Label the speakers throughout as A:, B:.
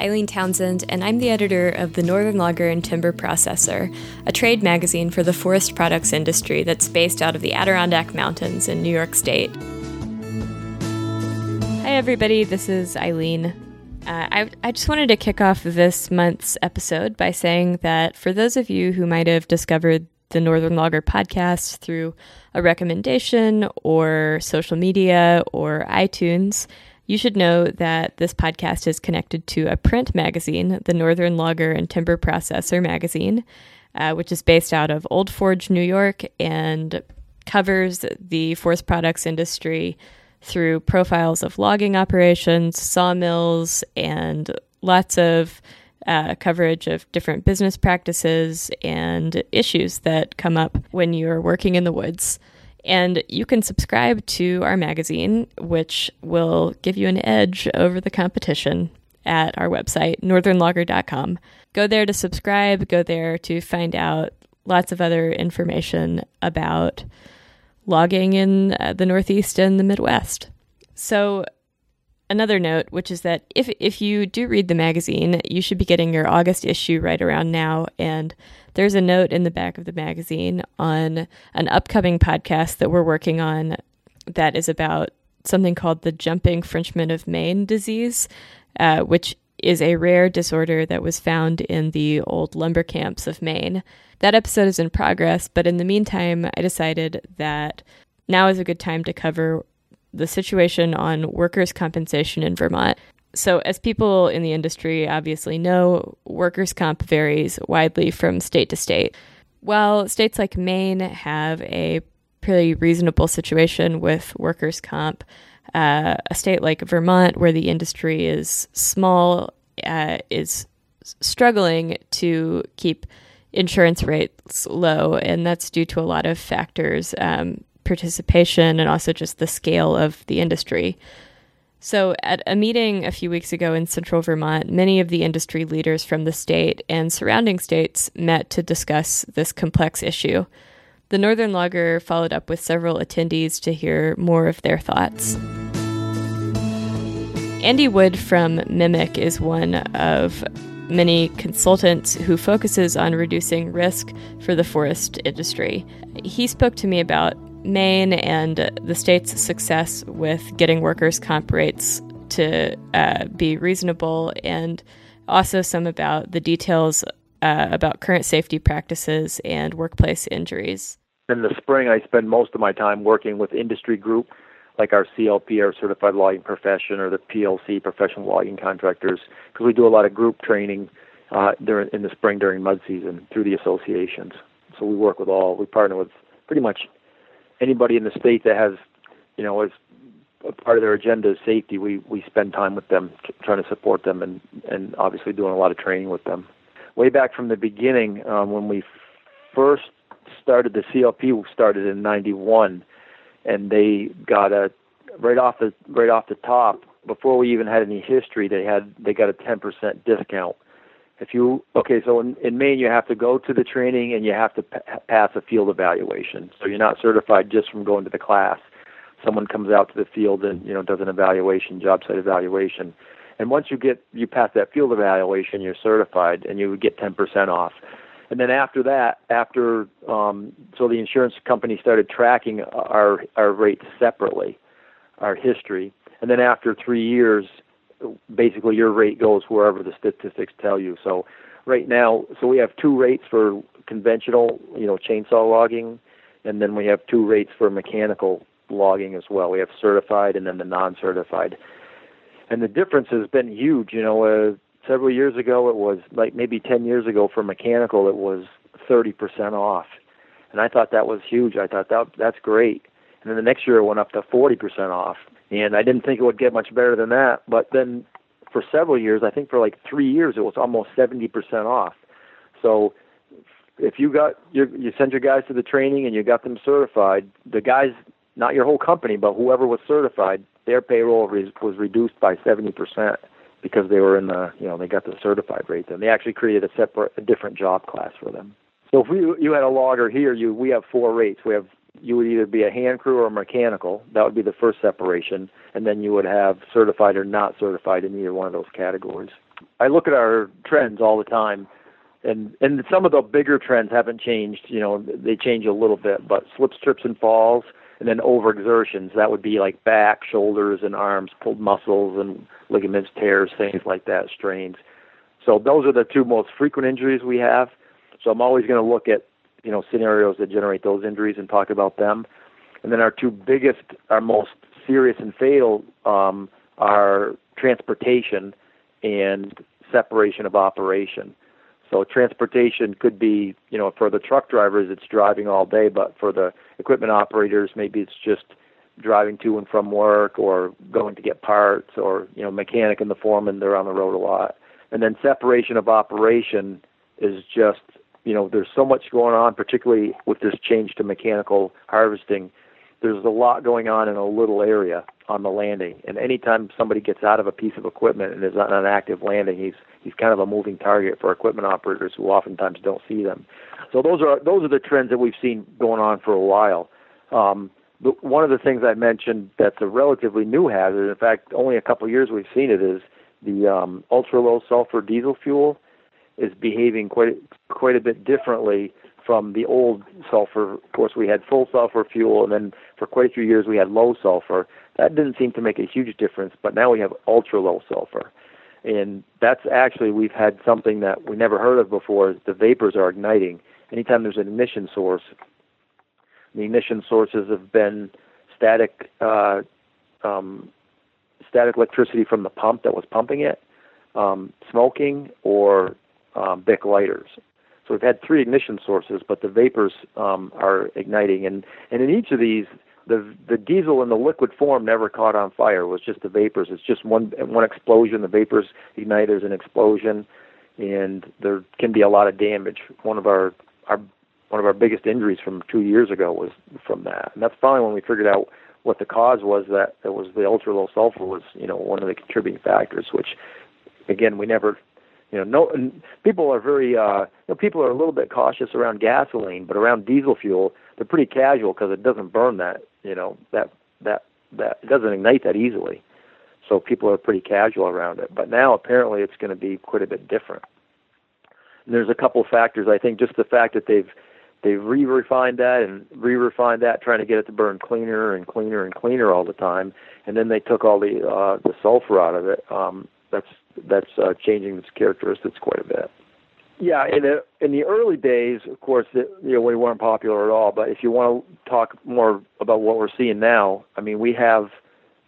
A: Eileen Townsend, and I'm the editor of the Northern Logger and Timber Processor, a trade magazine for the forest products industry that's based out of the Adirondack Mountains in New York State. Hi, everybody, this is Eileen. Uh, I, I just wanted to kick off this month's episode by saying that for those of you who might have discovered the Northern Logger podcast through a recommendation or social media or iTunes, you should know that this podcast is connected to a print magazine, the Northern Logger and Timber Processor magazine, uh, which is based out of Old Forge, New York, and covers the forest products industry through profiles of logging operations, sawmills, and lots of uh, coverage of different business practices and issues that come up when you're working in the woods. And you can subscribe to our magazine, which will give you an edge over the competition at our website, northernlogger.com. Go there to subscribe, go there to find out lots of other information about logging in uh, the Northeast and the Midwest. So, another note, which is that if if you do read the magazine, you should be getting your August issue right around now. And there's a note in the back of the magazine on an upcoming podcast that we're working on that is about something called the jumping Frenchman of Maine disease, uh, which is a rare disorder that was found in the old lumber camps of Maine. That episode is in progress, but in the meantime, I decided that now is a good time to cover the situation on workers' compensation in Vermont. So, as people in the industry obviously know, workers' comp varies widely from state to state. While states like Maine have a pretty reasonable situation with workers' comp, uh, a state like Vermont, where the industry is small, uh, is struggling to keep insurance rates low, and that's due to a lot of factors. Um, participation and also just the scale of the industry. So, at a meeting a few weeks ago in central Vermont, many of the industry leaders from the state and surrounding states met to discuss this complex issue. The Northern Logger followed up with several attendees to hear more of their thoughts. Andy Wood from MEMIC is one of many consultants who focuses on reducing risk for the forest industry. He spoke to me about Maine and the state's success with getting workers' comp rates to uh, be reasonable, and also some about the details uh, about current safety practices and workplace injuries.
B: In the spring, I spend most of my time working with industry group like our CLP, our Certified Logging Profession, or the PLC, Professional Logging Contractors, because we do a lot of group training uh, during in the spring during mud season through the associations. So we work with all. We partner with pretty much anybody in the state that has, you know, as a part of their agenda is safety, we we spend time with them, trying to support them, and and obviously doing a lot of training with them. Way back from the beginning, um, when we first started the CLP, started in '91, and they got a right off the right off the top before we even had any history. They had they got a 10% discount if you okay so in, in maine you have to go to the training and you have to p- pass a field evaluation. So you're not certified just from going to the class. Someone comes out to the field and you know does an evaluation job site evaluation. And once you get you pass that field evaluation you're certified and you would get 10% off. And then after that after um, so the insurance company started tracking our our rates separately our history. And then after three years basically your rate goes wherever the statistics tell you. So right now, so we have two rates for conventional, you know, chainsaw logging, and then we have two rates for mechanical logging as well. We have certified and then the non-certified. And the difference has been huge. You know, uh, several years ago it was like maybe 10 years ago for mechanical it was 30% off. And I thought that was huge. I thought that that's great. And then the next year it went up to 40% off and I didn't think it would get much better than that. But then for several years, I think for like three years, it was almost 70% off. So if you got your, you send your guys to the training and you got them certified, the guys, not your whole company, but whoever was certified, their payroll was reduced by 70% because they were in the, you know, they got the certified rate. Then they actually created a separate, a different job class for them. So if we, you had a logger here, you we have four rates. We have you would either be a hand crew or mechanical. That would be the first separation, and then you would have certified or not certified in either one of those categories. I look at our trends all the time, and and some of the bigger trends haven't changed. You know, they change a little bit, but slips, trips, and falls, and then overexertions. That would be like back, shoulders, and arms, pulled muscles and ligaments, tears, things like that, strains. So those are the two most frequent injuries we have. So I'm always going to look at you know scenarios that generate those injuries and talk about them. And then our two biggest, our most serious and fatal um, are transportation and separation of operation. So transportation could be, you know, for the truck drivers, it's driving all day, but for the equipment operators, maybe it's just driving to and from work or going to get parts or, you know, mechanic and the foreman, they're on the road a lot. And then separation of operation is just you know, there's so much going on, particularly with this change to mechanical harvesting. There's a lot going on in a little area on the landing, and anytime somebody gets out of a piece of equipment and is on an active landing, he's he's kind of a moving target for equipment operators who oftentimes don't see them. So those are those are the trends that we've seen going on for a while. Um, but one of the things I mentioned that's a relatively new hazard, in fact, only a couple of years we've seen it, is the um, ultra low sulfur diesel fuel is behaving quite quite a bit differently from the old sulfur. Of course, we had full sulfur fuel, and then for quite a few years we had low sulfur. That didn't seem to make a huge difference, but now we have ultra low sulfur, and that's actually we've had something that we never heard of before. Is the vapors are igniting anytime there's an ignition source. The ignition sources have been static uh, um, static electricity from the pump that was pumping it, um, smoking, or um, Bic lighters. So we've had three ignition sources, but the vapors um, are igniting, and and in each of these, the the diesel in the liquid form never caught on fire. It was just the vapors. It's just one one explosion. The vapors ignite. There's an explosion, and there can be a lot of damage. One of our our one of our biggest injuries from two years ago was from that, and that's finally when we figured out what the cause was. That it was the ultra low sulfur was you know one of the contributing factors, which again we never you know, no people are very uh, you know, people are a little bit cautious around gasoline, but around diesel fuel, they're pretty casual because it doesn't burn that, you know, that that that it doesn't ignite that easily. So people are pretty casual around it. But now apparently it's going to be quite a bit different. And there's a couple factors. I think just the fact that they've they've re-refined that and re-refined that, trying to get it to burn cleaner and cleaner and cleaner all the time. And then they took all the uh, the sulfur out of it. Um, that's that's uh, changing its characteristics quite a bit. Yeah, in the in the early days, of course, you know, we weren't popular at all. But if you want to talk more about what we're seeing now, I mean, we have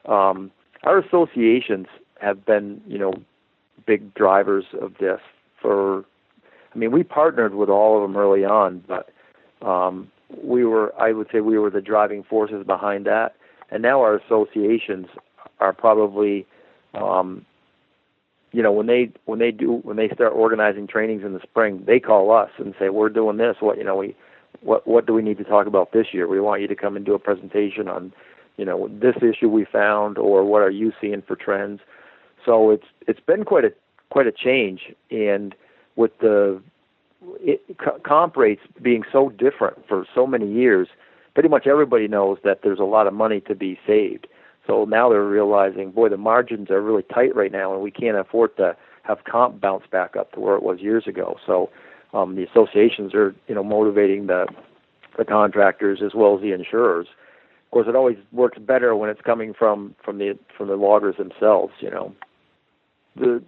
B: um, our associations have been, you know, big drivers of this. For, I mean, we partnered with all of them early on, but um, we were, I would say, we were the driving forces behind that. And now our associations are probably um, you know when they when they do when they start organizing trainings in the spring they call us and say we're doing this. What you know we what what do we need to talk about this year? We want you to come and do a presentation on you know this issue we found or what are you seeing for trends? So it's it's been quite a quite a change. And with the it, comp rates being so different for so many years pretty much everybody knows that there's a lot of money to be saved so now they're realizing, boy, the margins are really tight right now, and we can't afford to have comp bounce back up to where it was years ago. So um, the associations are, you know, motivating the the contractors as well as the insurers. Of course, it always works better when it's coming from from the from the loggers themselves. You know, the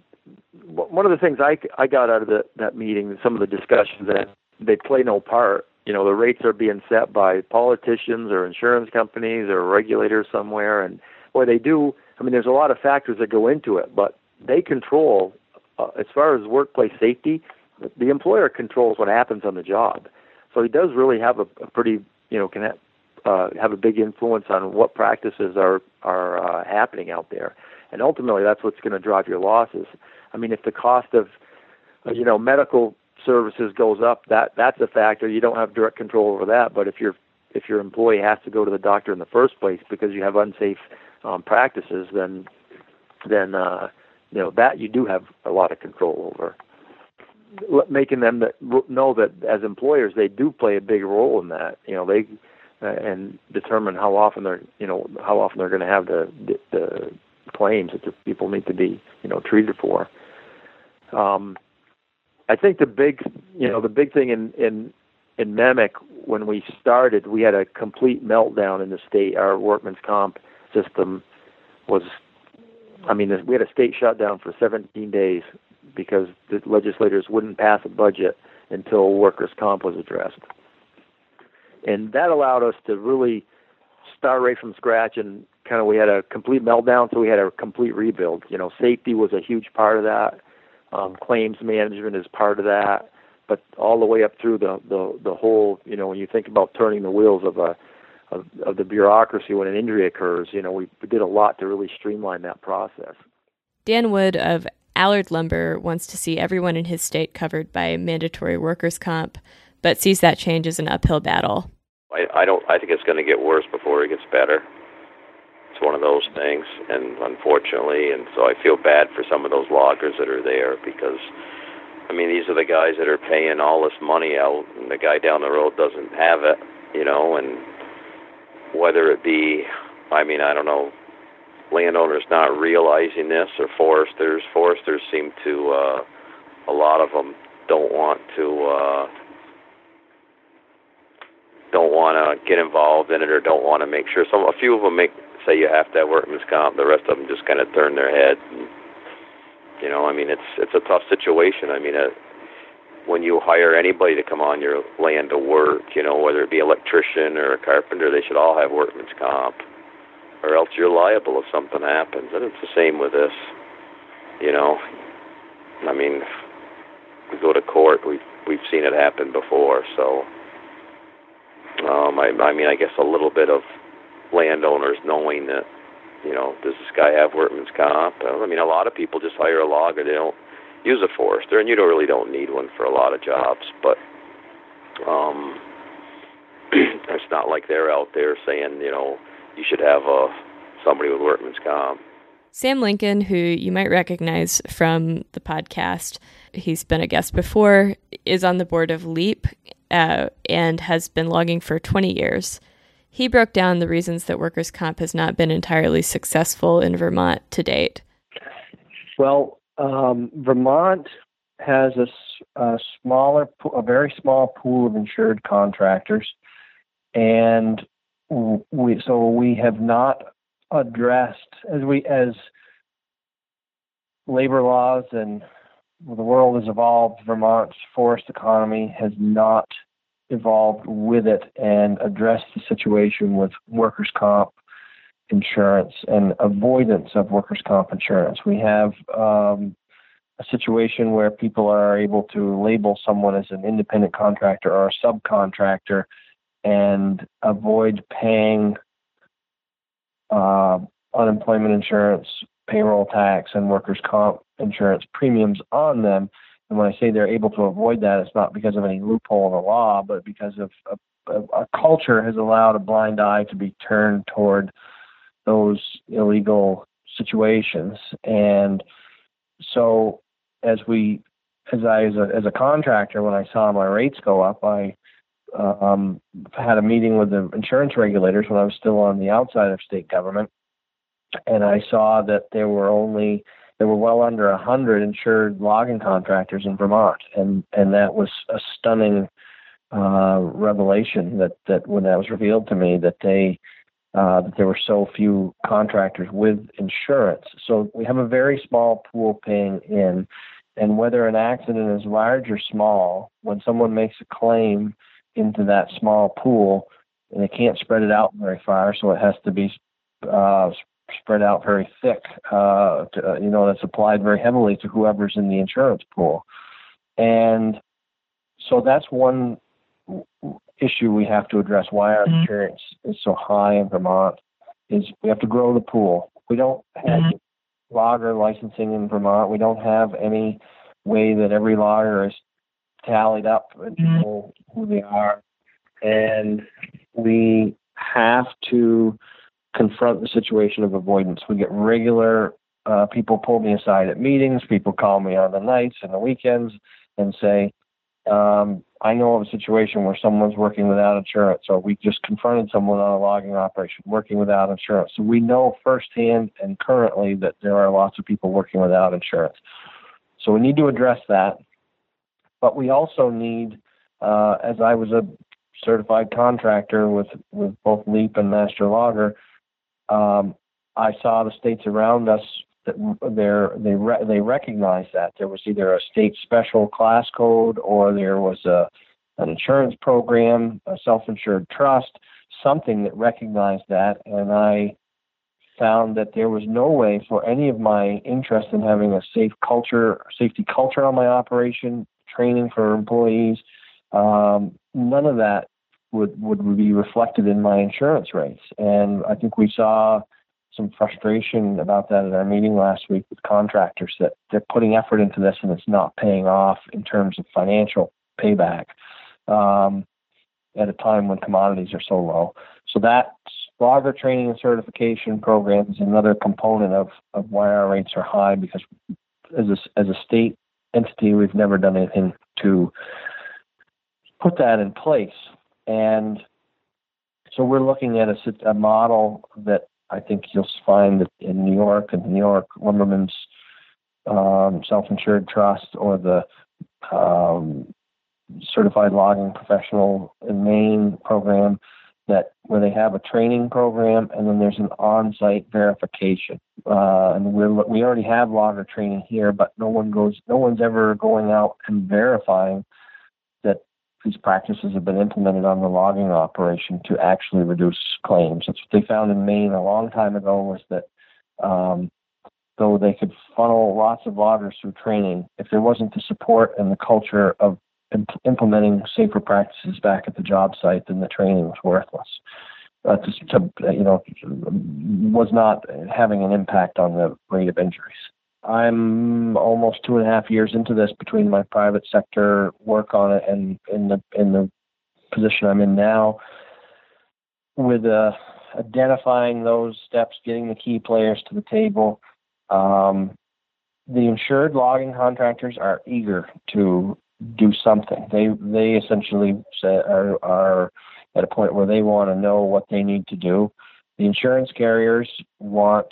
B: one of the things I I got out of the, that meeting, some of the discussions that they play no part you know the rates are being set by politicians or insurance companies or regulators somewhere. And or they do i mean there's a lot of factors that go into it but they control uh, as far as workplace safety the employer controls what happens on the job. So he does really have a, a pretty you know can have, uh, have a big influence on what practices are are uh, happening out there. And ultimately that's what's going to drive your losses. I mean if the cost of uh, you know medical services goes up, that that's a factor. You don't have direct control over that. But if your if your employee has to go to the doctor in the first place because you have unsafe um, practices, then then uh, you know that you do have a lot of control over. Making them that know that as employers they do play a big role in that. You know they uh, and determine how often they're you know how often they're going to have the, the the claims that the people need to be you know treated for. Um, I think the big you know the big thing in in in MEMIC when we started, we had a complete meltdown in the state. Our workman's comp system was, I mean, we had a state shutdown for 17 days because the legislators wouldn't pass a budget until workers' comp was addressed. And that allowed us to really start right from scratch and kind of we had a complete meltdown, so we had a complete rebuild. You know, safety was a huge part of that. Um, claims management is part of that, but all the way up through the the the whole. You know, when you think about turning the wheels of a of, of the bureaucracy when an injury occurs, you know, we did a lot to really streamline that process.
A: Dan Wood of Allard Lumber wants to see everyone in his state covered by mandatory workers' comp, but sees that change as an uphill battle.
C: I, I don't. I think it's going to get worse before it gets better. It's one of those things, and unfortunately, and so I feel bad for some of those loggers that are there because, I mean, these are the guys that are paying all this money out, and the guy down the road doesn't have it, you know, and whether it be, I mean, I don't know, landowners not realizing this or foresters. Foresters seem to, uh, a lot of them don't want to, uh, don't want to get involved in it or don't want to make sure. Some, a few of them make say you have to have workman's comp. The rest of them just kind of turn their head. And, you know, I mean, it's it's a tough situation. I mean, uh, when you hire anybody to come on your land to work, you know, whether it be electrician or a carpenter, they should all have workman's comp, or else you're liable if something happens. And it's the same with this. You know, I mean, we go to court. We we've seen it happen before. So, um, I I mean, I guess a little bit of landowners knowing that, you know, does this guy have workman's comp? I mean, a lot of people just hire a logger. They don't use a forester, and you don't really don't need one for a lot of jobs. But um, it's not like they're out there saying, you know, you should have a somebody with workman's comp.
A: Sam Lincoln, who you might recognize from the podcast, he's been a guest before, is on the board of LEAP uh, and has been logging for 20 years. He broke down the reasons that workers' comp has not been entirely successful in Vermont to date.
D: Well, um, Vermont has a, a, smaller, a very small pool of insured contractors, and we so we have not addressed as we as labor laws and the world has evolved. Vermont's forest economy has not evolved with it and addressed the situation with workers' comp insurance and avoidance of workers' comp insurance. We have um, a situation where people are able to label someone as an independent contractor or a subcontractor and avoid paying uh, unemployment insurance, payroll tax, and workers' comp insurance premiums on them and when I say they're able to avoid that, it's not because of any loophole in the law, but because of a, culture has allowed a blind eye to be turned toward those illegal situations. And so, as we, as I as a, as a contractor, when I saw my rates go up, I um, had a meeting with the insurance regulators when I was still on the outside of state government, and I saw that there were only there were well under hundred insured logging contractors in Vermont, and and that was a stunning uh, revelation that that when that was revealed to me that they uh, that there were so few contractors with insurance. So we have a very small pool paying in, and whether an accident is large or small, when someone makes a claim into that small pool, and they can't spread it out very far, so it has to be uh, spread out very thick, uh, to, uh, you know, that's applied very heavily to whoever's in the insurance pool. And so that's one issue we have to address why our mm-hmm. insurance is so high in Vermont is we have to grow the pool. We don't have mm-hmm. logger licensing in Vermont. We don't have any way that every logger is tallied up and mm-hmm. know who they are. And we have to confront the situation of avoidance. We get regular uh, people pull me aside at meetings. People call me on the nights and the weekends and say, Um, I know of a situation where someone's working without insurance, or we just confronted someone on a logging operation working without insurance. So we know firsthand and currently that there are lots of people working without insurance. So we need to address that. But we also need, uh, as I was a certified contractor with, with both LEAP and Master Logger, um, I saw the states around us that they re- they recognized that. There was either a state special class code or there was a an insurance program, a self-insured trust, something that recognized that, and I found that there was no way for any of my interest in having a safe culture, safety culture on my operation, training for employees, um, none of that would would be reflected in my insurance rates. And I think we saw some frustration about that at our meeting last week with contractors that they're putting effort into this and it's not paying off in terms of financial payback um, at a time when commodities are so low. So that logger training and certification program is another component of, of why our rates are high because as a, as a state entity, we've never done anything to put that in place. And so we're looking at a, a model that I think you'll find that in New York and New York Lumbermen's um, Self-Insured Trust or the um, Certified Logging Professional in Maine program that where they have a training program and then there's an on-site verification. Uh, and we we already have logger training here, but no one goes, no one's ever going out and verifying these practices have been implemented on the logging operation to actually reduce claims. That's what they found in Maine a long time ago was that um, though they could funnel lots of loggers through training, if there wasn't the support and the culture of imp- implementing safer practices back at the job site, then the training was worthless. Uh, to, to, you know, was not having an impact on the rate of injuries. I'm almost two and a half years into this between my private sector work on it and in the in the position I'm in now with uh, identifying those steps, getting the key players to the table. Um, the insured logging contractors are eager to do something. They they essentially are are at a point where they want to know what they need to do. The insurance carriers want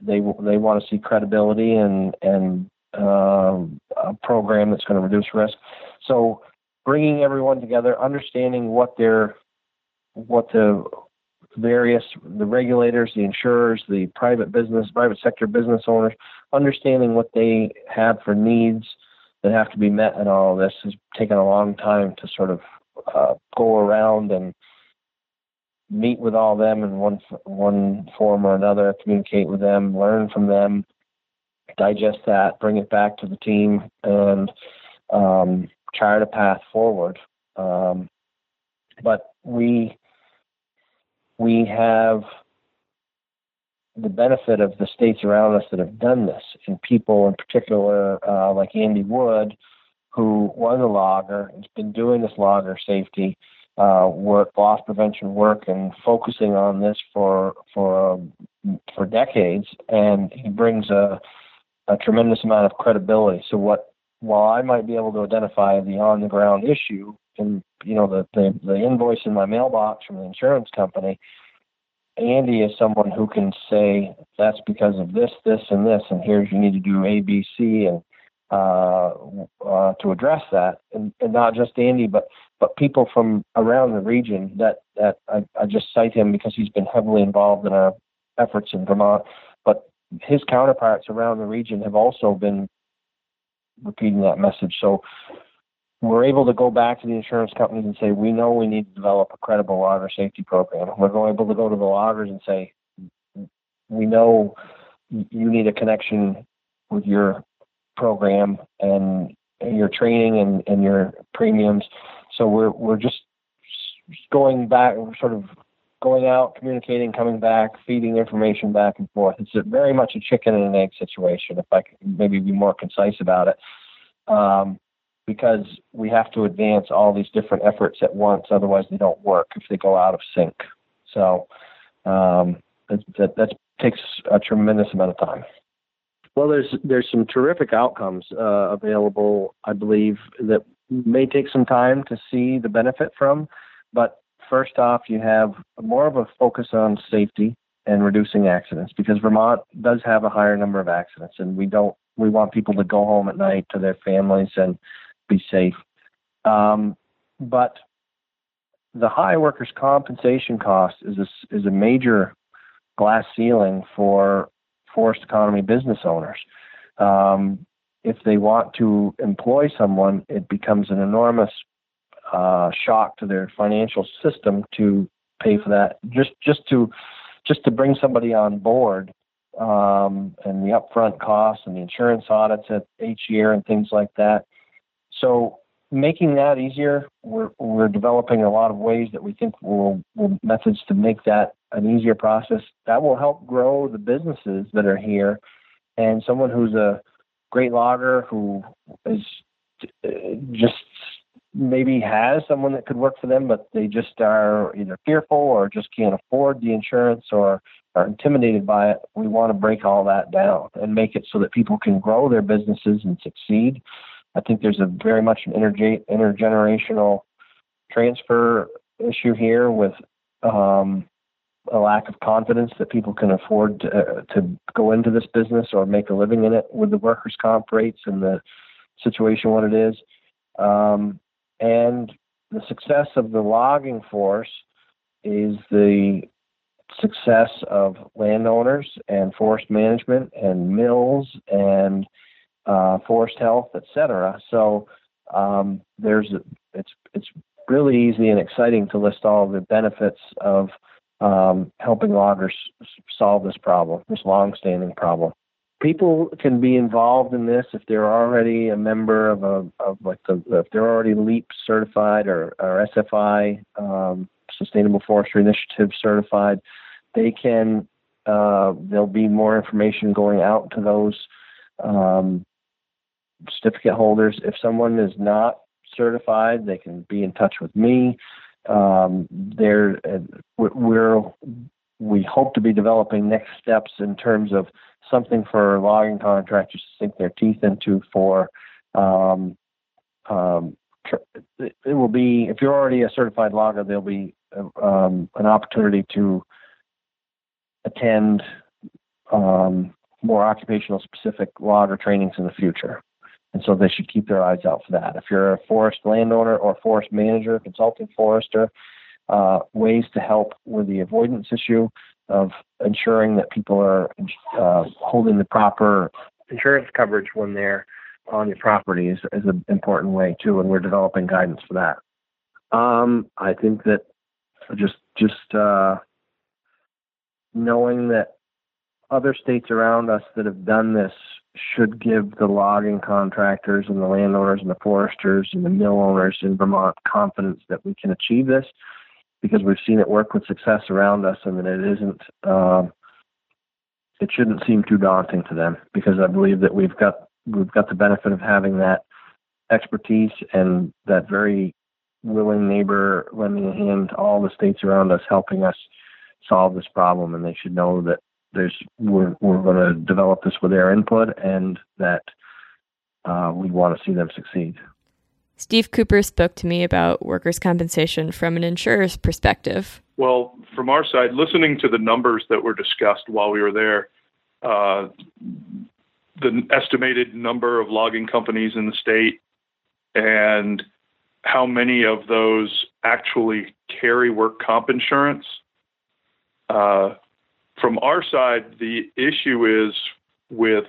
D: they they want to see credibility and and uh, a program that's going to reduce risk. So bringing everyone together, understanding what their what the various the regulators, the insurers, the private business, private sector business owners, understanding what they have for needs that have to be met and all of this has taken a long time to sort of uh, go around and meet with all them in one one form or another, communicate with them, learn from them, digest that, bring it back to the team, and um, chart a path forward. Um, but we we have the benefit of the states around us that have done this, and people in particular uh, like Andy Wood, who was a logger, has been doing this logger safety uh, work, loss prevention work, and focusing on this for for um, for decades. And he brings a a tremendous amount of credibility. So what while I might be able to identify the on the ground issue and you know the, the the invoice in my mailbox from the insurance company, Andy is someone who can say that's because of this, this, and this, and here's you need to do A, B, C, and uh, uh, to address that, and, and not just Andy, but but people from around the region. That that I, I just cite him because he's been heavily involved in our efforts in Vermont. But his counterparts around the region have also been repeating that message. So we're able to go back to the insurance companies and say, we know we need to develop a credible logger safety program. We're able to go to the loggers and say, we know you need a connection with your program and your training and, and your premiums. So we're we're just going back, sort of going out, communicating, coming back, feeding information back and forth. It's very much a chicken and an egg situation, if I could maybe be more concise about it, um, because we have to advance all these different efforts at once. Otherwise, they don't work if they go out of sync. So um, that, that takes a tremendous amount of time. Well, there's there's some terrific outcomes uh, available, I believe, that may take some time to see the benefit from. But first off, you have more of a focus on safety and reducing accidents because Vermont does have a higher number of accidents, and we don't we want people to go home at night to their families and be safe. Um, but the high workers' compensation cost is a, is a major glass ceiling for forest economy business owners. Um, if they want to employ someone, it becomes an enormous uh, shock to their financial system to pay for that. Just just to just to bring somebody on board um, and the upfront costs and the insurance audits at each year and things like that. So making that easier, we're, we're developing a lot of ways that we think will, will methods to make that an easier process. That will help grow the businesses that are here. And someone who's a great logger who is uh, just maybe has someone that could work for them, but they just are either fearful or just can't afford the insurance or are intimidated by it. We want to break all that down and make it so that people can grow their businesses and succeed. I think there's a very much an interge- intergenerational transfer issue here with um, a lack of confidence that people can afford to, uh, to go into this business or make a living in it with the workers' comp rates and the situation what it is. Um, and the success of the logging force is the success of landowners and forest management and mills and uh, forest health, etc. So um, there's it's it's really easy and exciting to list all the benefits of um, helping loggers solve this problem, this long-standing problem. People can be involved in this if they're already a member of a of like the if they're already LEAP certified or, or SFI um, Sustainable Forestry Initiative certified. They can uh, there'll be more information going out to those um, certificate holders. If someone is not certified, they can be in touch with me. Um, there, uh, we're we hope to be developing next steps in terms of something for logging contractors to sink their teeth into for um, um, it will be if you're already a certified logger there'll be um, an opportunity to attend um, more occupational specific logger trainings in the future and so they should keep their eyes out for that if you're a forest landowner or forest manager consulting forester uh, ways to help with the avoidance issue of ensuring that people are uh, holding the proper insurance coverage when they're on your property is, is an important way too, and we're developing guidance for that. Um, I think that just just uh, knowing that other states around us that have done this should give the logging contractors and the landowners and the foresters and the mill owners in Vermont confidence that we can achieve this because we've seen it work with success around us. And that it isn't um, it shouldn't seem too daunting to them because I believe that we've got we've got the benefit of having that expertise and that very willing neighbor lending a hand to all the states around us helping us solve this problem. And they should know that there's we're we're going to develop this with their input and that uh, we want to see them succeed.
A: Steve Cooper spoke to me about workers' compensation from an insurer's perspective.
E: Well, from our side, listening to the numbers that were discussed while we were there, uh, the estimated number of logging companies in the state and how many of those actually carry work comp insurance. Uh, from our side, the issue is with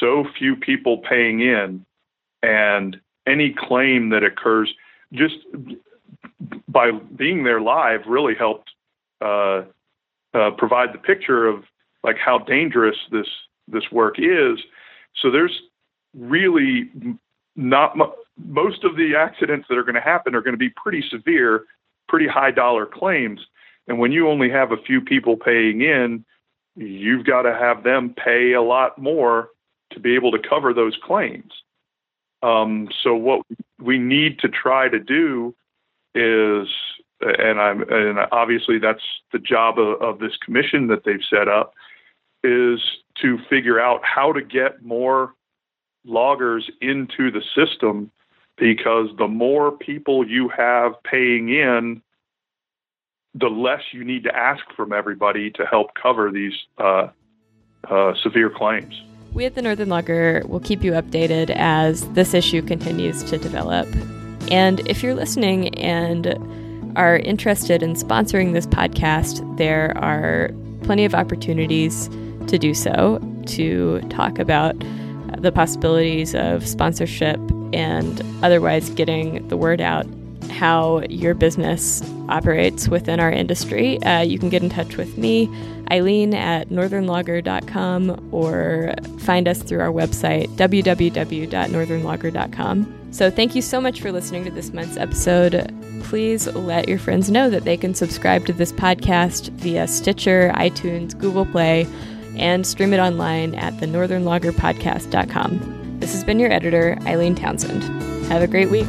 E: so few people paying in and any claim that occurs just by being there live really helped uh, uh, provide the picture of like how dangerous this this work is. So there's really not mu- most of the accidents that are going to happen are going to be pretty severe, pretty high dollar claims. And when you only have a few people paying in, you've got to have them pay a lot more to be able to cover those claims. Um, so what we need to try to do is, and I'm, and obviously that's the job of, of this commission that they've set up, is to figure out how to get more loggers into the system because the more people you have paying in, the less you need to ask from everybody to help cover these uh, uh, severe claims.
A: We at the Northern Logger will keep you updated as this issue continues to develop. And if you're listening and are interested in sponsoring this podcast, there are plenty of opportunities to do so, to talk about the possibilities of sponsorship and otherwise getting the word out how your business operates within our industry. Uh, you can get in touch with me, Eileen, at northernlogger.com or find us through our website, www.northernlogger.com. So, thank you so much for listening to this month's episode. Please let your friends know that they can subscribe to this podcast via Stitcher, iTunes, Google Play, and stream it online at the northernloggerpodcast.com. This has been your editor, Eileen Townsend. Have a great week.